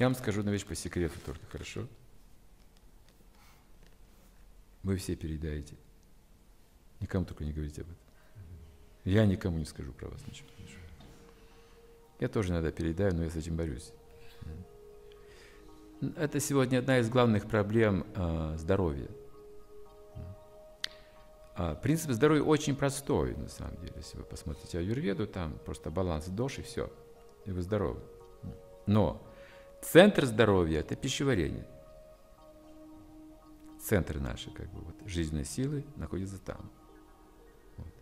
Я вам скажу одну вещь по секрету только, хорошо? Вы все передаете. Никому только не говорите об этом. Я никому не скажу про вас ничего. Я тоже иногда передаю, но я с этим борюсь. Это сегодня одна из главных проблем э, здоровья. А, принцип здоровья очень простой, на самом деле. Если вы посмотрите аюрведу, там просто баланс дож и все. И вы здоровы. Но центр здоровья – это пищеварение. Центр нашей как бы, вот, жизненной силы находится там. Вот.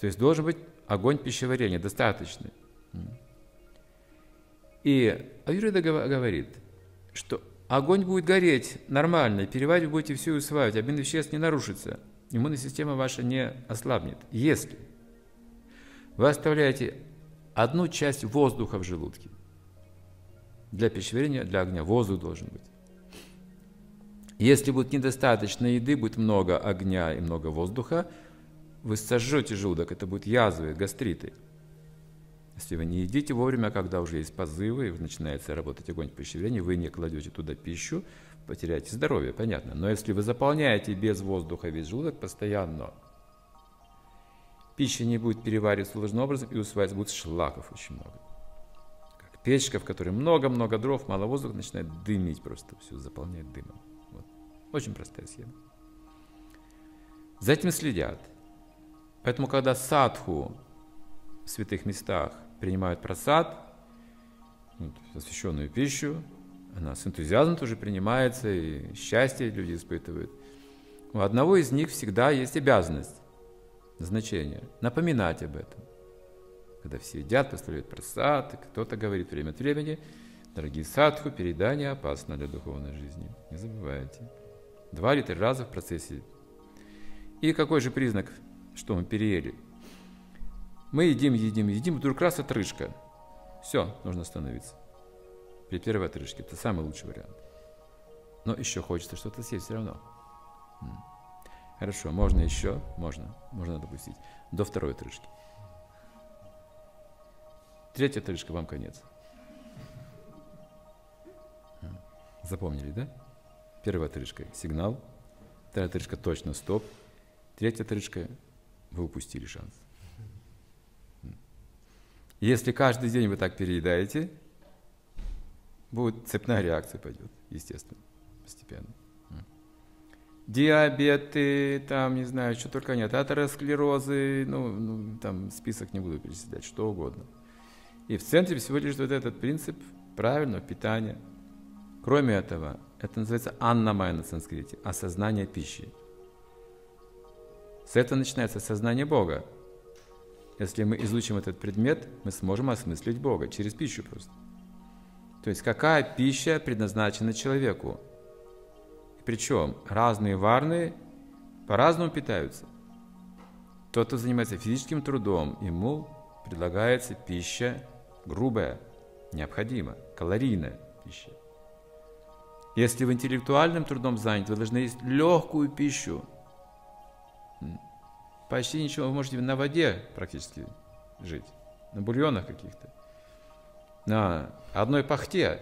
То есть должен быть огонь пищеварения достаточный. И Аюрведа говорит, что огонь будет гореть нормально, переваривать будете все усваивать, обмен веществ не нарушится, иммунная система ваша не ослабнет. Если вы оставляете одну часть воздуха в желудке, для пищеварения, для огня воздух должен быть. Если будет недостаточно еды, будет много огня и много воздуха, вы сожжете желудок, это будет язвы, гастриты – если вы не едите вовремя, когда уже есть позывы, и начинается работать огонь пищеварения, вы не кладете туда пищу, потеряете здоровье, понятно. Но если вы заполняете без воздуха весь желудок постоянно, пища не будет перевариваться должным образом и усваиваться будет шлаков очень много. Печка, в которой много-много дров, мало воздуха, начинает дымить просто, все заполняет дымом. Вот. Очень простая схема. За этим следят. Поэтому, когда садху в святых местах принимают просад, освященную пищу, она с энтузиазмом тоже принимается, и счастье люди испытывают. У одного из них всегда есть обязанность, назначение, напоминать об этом. Когда все едят, поставляют просад, кто-то говорит время от времени, дорогие садху, передание опасно для духовной жизни. Не забывайте. Два или три раза в процессе. И какой же признак, что мы переели? Мы едим, едим, едим, вдруг раз отрыжка. Все, нужно остановиться. При первой отрыжке. Это самый лучший вариант. Но еще хочется что-то съесть все равно. Хорошо, можно еще, можно, можно допустить. До второй отрыжки. Третья отрыжка, вам конец. Запомнили, да? Первая отрыжка – сигнал. Вторая отрыжка – точно стоп. Третья отрыжка – вы упустили шанс. Если каждый день вы так переедаете, будет цепная реакция пойдет, естественно, постепенно. Диабеты, там, не знаю, что только нет, атеросклерозы, ну, ну, там список не буду перечислять, что угодно. И в центре всего лишь вот этот принцип правильного питания. Кроме этого, это называется аннамая на санскрите, осознание пищи. С этого начинается осознание Бога. Если мы изучим этот предмет, мы сможем осмыслить Бога через пищу просто. То есть какая пища предназначена человеку. Причем разные варны по-разному питаются. Тот, кто занимается физическим трудом, ему предлагается пища грубая, необходима, калорийная пища. Если вы интеллектуальным трудом заняты, вы должны есть легкую пищу, почти ничего, вы можете на воде практически жить, на бульонах каких-то, на одной пахте,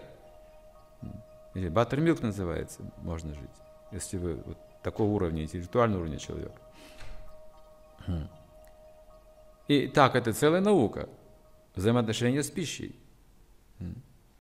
или баттермилк называется, можно жить, если вы вот такого уровня, интеллектуального уровня человека. И так, это целая наука, взаимоотношения с пищей.